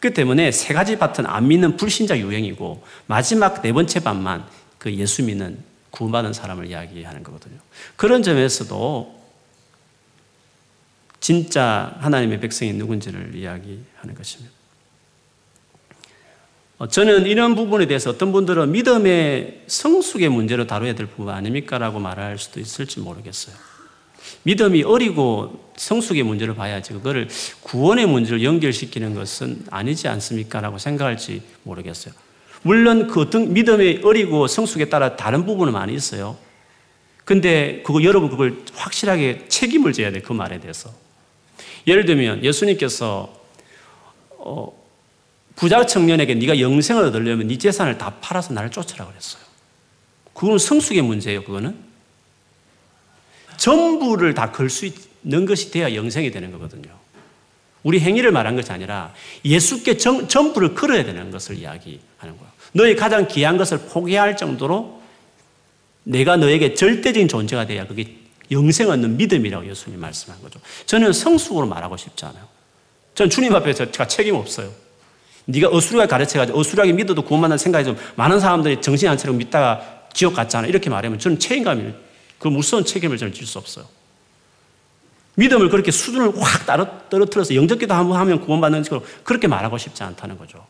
그렇기 때문에 세 가지 밭은 안 믿는 불신자 유형이고 마지막 네 번째 밭만 그 예수 믿는 구원받은 사람을 이야기하는 거거든요. 그런 점에서도 진짜 하나님의 백성이 누군지를 이야기하는 것입니다. 어, 저는 이런 부분에 대해서 어떤 분들은 믿음의 성숙의 문제로 다뤄야 될 부분 아닙니까? 라고 말할 수도 있을지 모르겠어요. 믿음이 어리고 성숙의 문제를 봐야지 그거를 구원의 문제를 연결시키는 것은 아니지 않습니까? 라고 생각할지 모르겠어요. 물론 그 어떤 믿음이 어리고 성숙에 따라 다른 부분은 많이 있어요. 근데 그거 여러분 그걸 확실하게 책임을 져야 돼. 그 말에 대해서. 예를 들면 예수님께서 어, 부자 청년에게 네가 영생을 얻으려면 네 재산을 다 팔아서 나를 쫓으라 그랬어요. 그건 성숙의 문제예요. 그거는 전부를 다 걸 수 있는 것이 돼야 영생이 되는 거거든요. 우리 행위를 말한 것이 아니라 예수께 정, 전부를 걸어야 되는 것을 이야기하는 거예요. 너의 가장 귀한 것을 포기할 정도로 내가 너에게 절대적인 존재가 돼야 그게 영생 얻는 믿음이라고 예수님 말씀한 거죠. 저는 성숙으로 말하고 싶지 않아요. 전 주님 앞에 제가 책임 없어요. 네가 어수룩하게 가르쳐가지고 어수룩하게 믿어도 구원받는 생각이 좀 많은 사람들이 정신 안 차리고 믿다가 지옥 갔잖아. 이렇게 말하면 저는 책임감이, 그 무서운 책임을 저는 질 수 없어요. 믿음을 그렇게 수준을 확 떨어뜨려서 영적기도 한번 하면 구원받는 식으로 그렇게 말하고 싶지 않다는 거죠.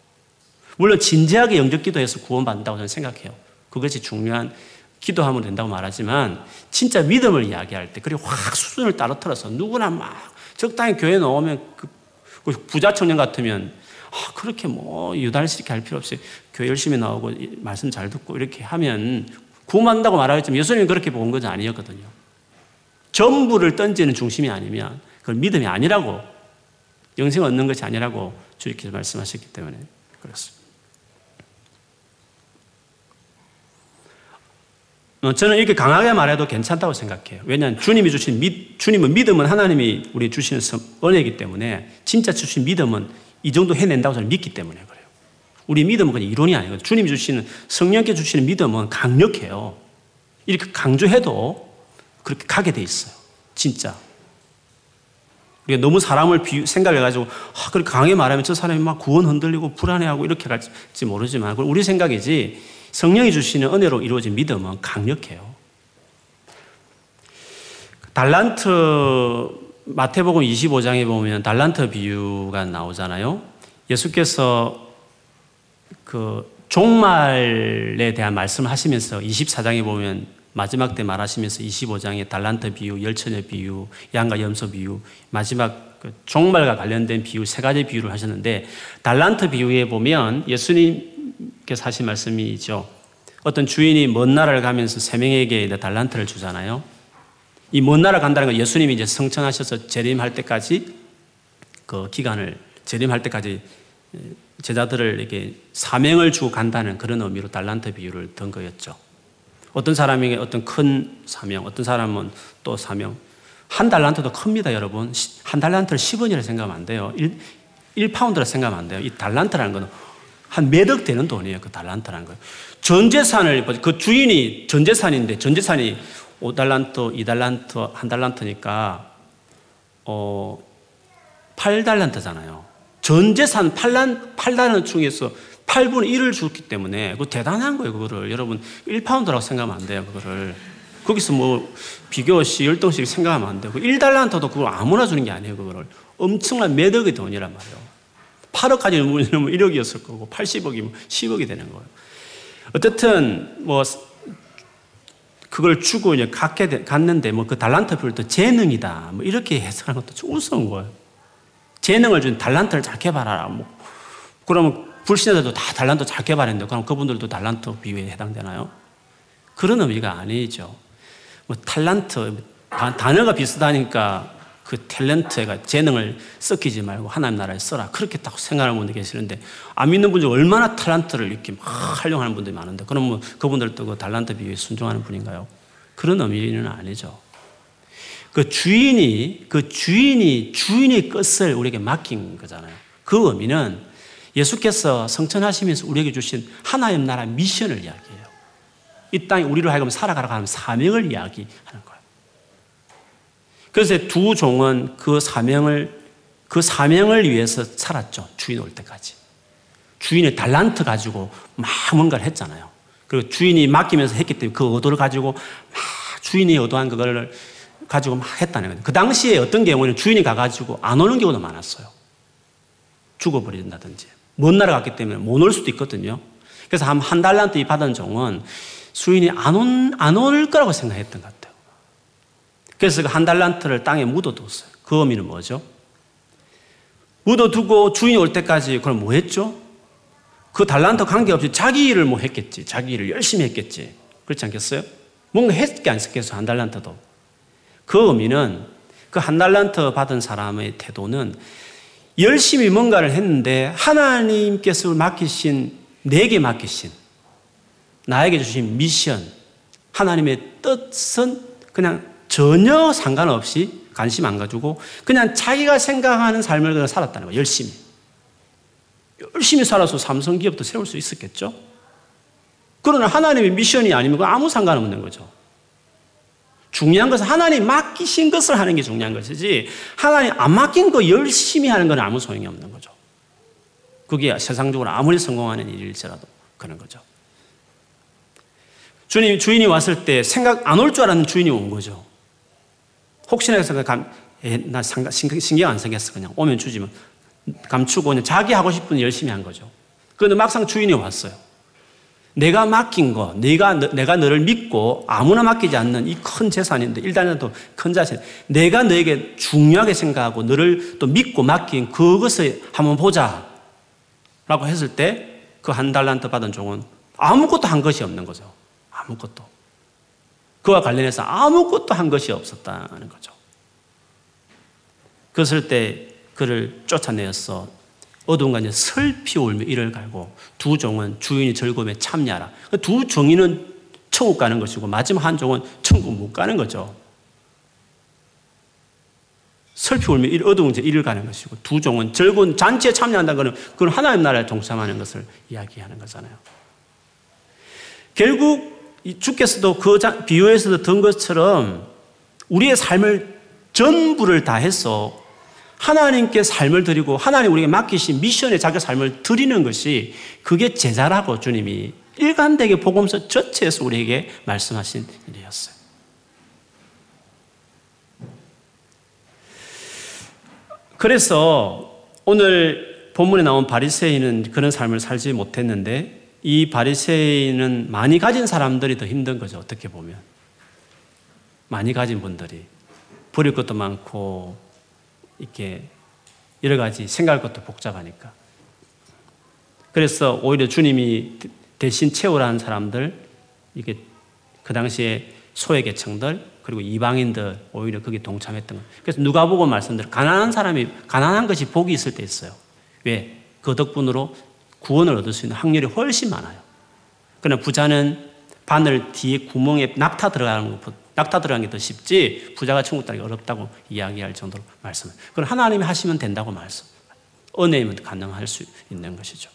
물론 진지하게 영적기도해서 구원받는다고 저는 생각해요. 그것이 중요한 기도하면 된다고 말하지만 진짜 믿음을 이야기할 때 그리고 확 수준을 떨어뜨려서 누구나 막 적당히 교회 나오면 그, 그 부자 청년 같으면 아, 그렇게 뭐 유달스럽게 할 필요 없이 교회 열심히 나오고 말씀 잘 듣고 이렇게 하면 구원받는다고 말하겠지만 예수님이 그렇게 본 것은 아니었거든요. 전부를 던지는 중심이 아니면 그걸 믿음이 아니라고 영생을 얻는 것이 아니라고 주님께서 말씀하셨기 때문에 그렇습니다. 어, 저는 이렇게 강하게 말해도 괜찮다고 생각해요. 왜냐하면 주님이 주신 믿, 주님은 믿음은 하나님이 우리 주시는 은혜이기 때문에 진짜 주신 믿음은 이 정도 해낸다고 저는 믿기 때문에 그래요. 우리 믿음은 그냥 이론이 아니거든요. 주님이 주시는 성령께 주시는 믿음은 강력해요. 이렇게 강조해도 그렇게 가게 돼 있어요. 진짜. 우리가 너무 사람을 비, 생각해가지고, 아, 그렇게 강하게 말하면 저 사람이 막 구원 흔들리고 불안해하고 이렇게 갈지 모르지만, 우리 생각이지, 성령이 주시는 은혜로 이루어진 믿음은 강력해요. 달란트, 마태복음 25장에 보면 달란트 비유가 나오잖아요. 예수께서 그 종말에 대한 말씀을 하시면서 24장에 보면 마지막 때 말하시면서 25장에 달란트 비유, 열처녀 비유, 양과 염소 비유, 마지막 그 종말과 관련된 비유 세 가지 비유를 하셨는데 달란트 비유에 보면 예수님께서 하신 말씀이죠. 어떤 주인이 먼 나라를 가면서 세 명에게 달란트를 주잖아요. 이 먼 나라 간다는 건 예수님이 이제 성천하셔서 재림할 때까지 그 기간을 재림할 때까지 제자들을 이렇게 사명을 주고 간다는 그런 의미로 달란트 비유를 든 거였죠. 어떤 사람에게 어떤 큰 사명, 어떤 사람은 또 사명. 한 달란트도 큽니다, 여러분. 한 달란트를 10원이라 생각하면 안 돼요. 1, 1파운드라 생각하면 안 돼요. 이 달란트라는 거는 한 몇억 되는 돈이에요, 그 달란트라는 거예요. 전 재산을, 그 주인이 전 재산인데, 전 재산이 5달란트, 2달란트, 한 달란트니까, 어, 8달란트잖아요. 전 재산 8란, 8달란트 중에서 8분의 1을 줬기 때문에 그 대단한 거예요, 그거를. 여러분, 1파운드라고 생각하면 안 돼요, 그거를. 거기서 뭐 비교시, 열동씩 생각하면 안 돼요. 1달란트도 그 그걸 아무나 주는 게 아니에요, 그거를. 엄청난 매덕의 돈이란 말이에요. 8억까지 넘으면 1억이었을 거고, 80억이면 10억이 되는 거예요. 어쨌든, 뭐, 그걸 주고 이제 갖게 되, 갔는데 뭐 그 달란트 표를 또 재능이다. 뭐 이렇게 해석하는 것도 좀 우스운 거예요. 재능을 준 달란트를 잘 개발하라. 뭐. 그러면 불신자들도 다 달란트 잘 개발했는데 그럼 그분들도 달란트 비유에 해당되나요? 그런 의미가 아니죠. 뭐 탈란트 단어가 비슷하니까 그 탤런트가 재능을 섞이지 말고 하나님 나라에 써라. 그렇게 딱 생각하는 분들 계시는데 안 믿는 분들 얼마나 탤런트를 이렇게 막 활용하는 분들이 많은데 그러면 뭐 그분들도 그 달란트 비유에 순종하는 분인가요? 그런 의미는 아니죠. 그 주인이 그 주인이 주인의 것을 우리에게 맡긴 거잖아요. 그 의미는 예수께서 성천하시면서 우리에게 주신 하나님 나라 미션을 이야기해요. 이 땅에 우리로 하여금 살아가라고 하는 사명을 이야기하는 거예요. 그래서 두 종은 그 사명을 그 사명을 위해서 살았죠. 주인 올 때까지. 주인의 달란트 가지고 막 뭔가를 했잖아요. 그리고 주인이 맡기면서 했기 때문에 그 의도를 가지고 막 주인이 의도한 그걸 가지고 막 했다는 거예요. 그 당시에 어떤 경우는 주인이 가가지고 안 오는 경우도 많았어요. 죽어버린다든지. 먼 나라 갔기 때문에 못 올 수도 있거든요. 그래서 한, 한 달란트 받은 종은 수인이 안, 온, 안 올 거라고 생각했던 것 같아요. 그래서 그 한 달란트를 땅에 묻어뒀어요. 그 의미는 뭐죠? 묻어두고 주인이 올 때까지 그럼 뭐 했죠? 그 달란트 관계없이 자기 일을 뭐 했겠지. 자기 일을 열심히 했겠지. 그렇지 않겠어요? 뭔가 했게 안 했겠어, 한 달란트도. 그 의미는 그 한 달란트 받은 사람의 태도는 열심히 뭔가를 했는데 하나님께서 맡기신 내게 맡기신 나에게 주신 미션 하나님의 뜻은 그냥 전혀 상관없이 관심 안 가지고 그냥 자기가 생각하는 삶을 그냥 살았다는 거예요. 열심히. 열심히 살아서 삼성 기업도 세울 수 있었겠죠? 그러나 하나님의 미션이 아니면 아무 상관없는 거죠. 중요한 것은 하나님 맡기신 것을 하는 게 중요한 것이지 하나님 안 맡긴 거 열심히 하는 건 아무 소용이 없는 거죠. 그게 세상적으로 아무리 성공하는 일일지라도 그런 거죠. 주님, 주인이 왔을 때 생각 안 올 줄 알았는 주인이 온 거죠. 혹시나 해서 감, 에, 나 신경 안 생겼어. 그냥 오면 주지만 감추고 그냥 자기 하고 싶은 열심히 한 거죠. 그런데 막상 주인이 왔어요. 내가 맡긴 거, 내가, 내가 너를 믿고 아무나 맡기지 않는 이 큰 재산인데, 일단은 큰 자신. 내가 너에게 중요하게 생각하고 너를 또 믿고 맡긴 그것을 한번 보자. 라고 했을 때 그 한 달란트 받은 종은 아무것도 한 것이 없는 거죠. 아무것도. 그와 관련해서 아무것도 한 것이 없었다는 거죠. 그랬을 때 그를 쫓아내었어. 어두운 간에 슬피 울며 이를 갈고 두 종은 주인이 즐거움에 참여하라. 두 종이는 천국 가는 것이고 마지막 한 종은 천국 못 가는 거죠. 슬피 울며 어두운 데 이를 가는 것이고 두 종은 즐거운 잔치에 참여한다는 것은 그건 하나님 나라에 동참하는 것을 이야기하는 거잖아요. 결국 주께서도 그 비유에서도 든 것처럼 우리의 삶을 전부를 다해서 하나님께 삶을 드리고 하나님 우리에게 맡기신 미션에 자기 삶을 드리는 것이 그게 제자라고 주님이 일관되게 복음서 전체에서 우리에게 말씀하신 일이었어요. 그래서 오늘 본문에 나온 바리새인은 그런 삶을 살지 못했는데 이 바리새인은 많이 가진 사람들이 더 힘든 거죠. 어떻게 보면 많이 가진 분들이 버릴 것도 많고 이렇게 여러 가지 생각할 것도 복잡하니까. 그래서 오히려 주님이 대신 채우라는 사람들, 이게 그 당시에 소외계층들, 그리고 이방인들, 오히려 거기에 동참했던 거예요. 그래서 누가 보고 말씀드려. 가난한 사람이, 가난한 것이 복이 있을 때 있어요. 왜? 그 덕분으로 구원을 얻을 수 있는 확률이 훨씬 많아요. 그러나 부자는 바늘 뒤에 구멍에 낙타 들어가는 것 낙타 들어가는 게 더 쉽지 부자가 천국 가기 어렵다고 이야기할 정도로 말씀을. 그건 하나님이 하시면 된다고 말씀. 은혜이면 가능할 수 있는 것이죠.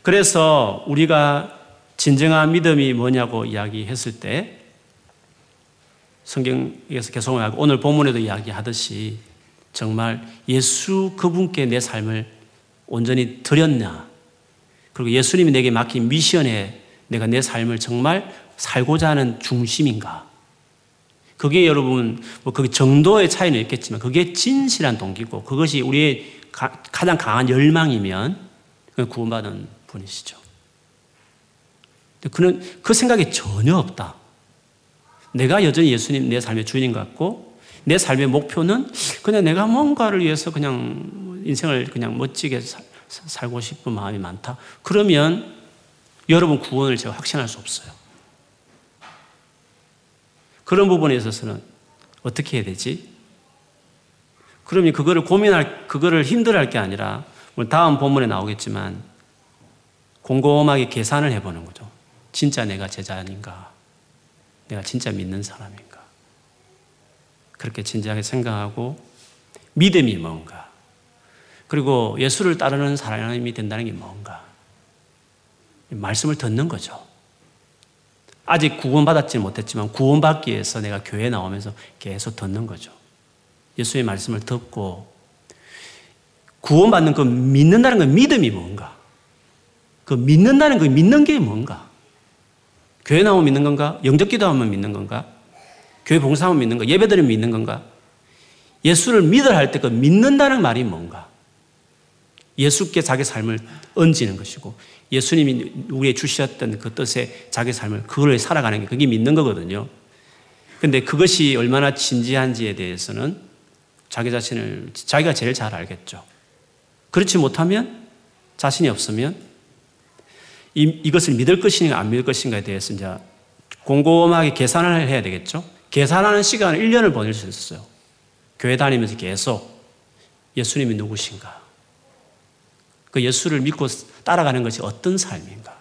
그래서 우리가 진정한 믿음이 뭐냐고 이야기했을 때 성경에서 계속 하고 오늘 본문에도 이야기하듯이 정말 예수 그분께 내 삶을 온전히 드렸냐 그리고 예수님이 내게 맡긴 미션에 내가 내 삶을 정말 살고자 하는 중심인가? 그게 여러분, 뭐 그 정도의 차이는 있겠지만 그게 진실한 동기고 그것이 우리의 가, 장 강한 열망이면 구원받은 분이시죠. 그는 그 생각이 전혀 없다. 내가 여전히 예수님 내 삶의 주인인 것 같고 내 삶의 목표는 그냥 내가 뭔가를 위해서 그냥 인생을 그냥 멋지게 사, 살고 싶은 마음이 많다. 그러면 여러분 구원을 제가 확신할 수 없어요. 그런 부분에 있어서는 어떻게 해야 되지? 그러면 그거를 고민할, 그거를 힘들어할 게 아니라, 다음 본문에 나오겠지만, 곰곰하게 계산을 해보는 거죠. 진짜 내가 제자 아닌가? 내가 진짜 믿는 사람인가? 그렇게 진지하게 생각하고, 믿음이 뭔가? 그리고 예수를 따르는 사람이 된다는 게 뭔가? 말씀을 듣는 거죠. 아직 구원받았지 못했지만 구원받기 위해서 내가 교회에 나오면서 계속 듣는 거죠. 예수의 말씀을 듣고 구원받는 그 믿는다는 그 믿음이 뭔가? 그 믿는다는 그 믿는 게 뭔가? 교회 나오면 믿는 건가? 영적 기도하면 믿는 건가? 교회 봉사하면 믿는 건가? 예배드리면 믿는 건가? 예수를 믿으라 할때 그 믿는다는 말이 뭔가? 예수께 자기 삶을 얹는 것이고 예수님이 우리에 주셨던 그 뜻에 자기 삶을 그걸 살아가는 게 그게 믿는 거거든요. 근데 그것이 얼마나 진지한지에 대해서는 자기 자신을 자기가 제일 잘 알겠죠. 그렇지 못하면 자신이 없으면 이, 이것을 믿을 것인가 안 믿을 것인가에 대해서 이제 곰곰하게 계산을 해야 되겠죠. 계산하는 시간을 1년을 보낼 수 있어요. 교회 다니면서 계속 예수님이 누구신가? 그 예수를 믿고 따라가는 것이 어떤 삶인가.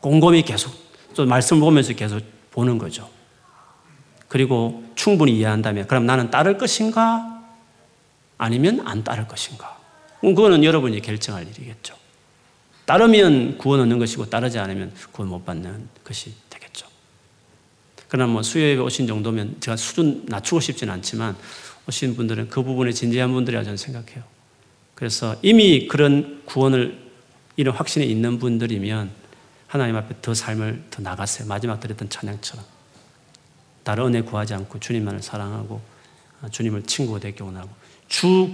곰곰이 계속 또 말씀을 보면서 계속 보는 거죠. 그리고 충분히 이해한다면 그럼 나는 따를 것인가? 아니면 안 따를 것인가? 그거는 여러분이 결정할 일이겠죠. 따르면 구원 얻는 것이고 따르지 않으면 구원 못 받는 것이 되겠죠. 그러나 뭐 수요예배 오신 정도면 제가 수준 낮추고 싶지는 않지만 오신 분들은 그 부분에 진지한 분들이라 저는 생각해요. 그래서 이미 그런 구원을 이런 확신이 있는 분들이면 하나님 앞에 더 삶을 더 나갔어요. 마지막 드렸던 찬양처럼. 다른 은혜 구하지 않고 주님만을 사랑하고 주님을 친구가 되기 원하고 주,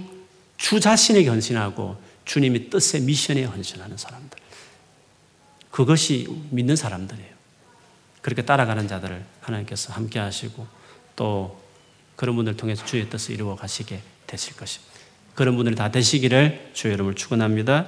주 자신에게 헌신하고 주님의 뜻에 미션에 헌신하는 사람들. 그것이 믿는 사람들이에요. 그렇게 따라가는 자들을 하나님께서 함께 하시고 또 그런 분들 통해서 주의 뜻을 이루어 가시게 되실 것입니다. 그런 분들이 다 되시기를 주의 이름을 축원합니다.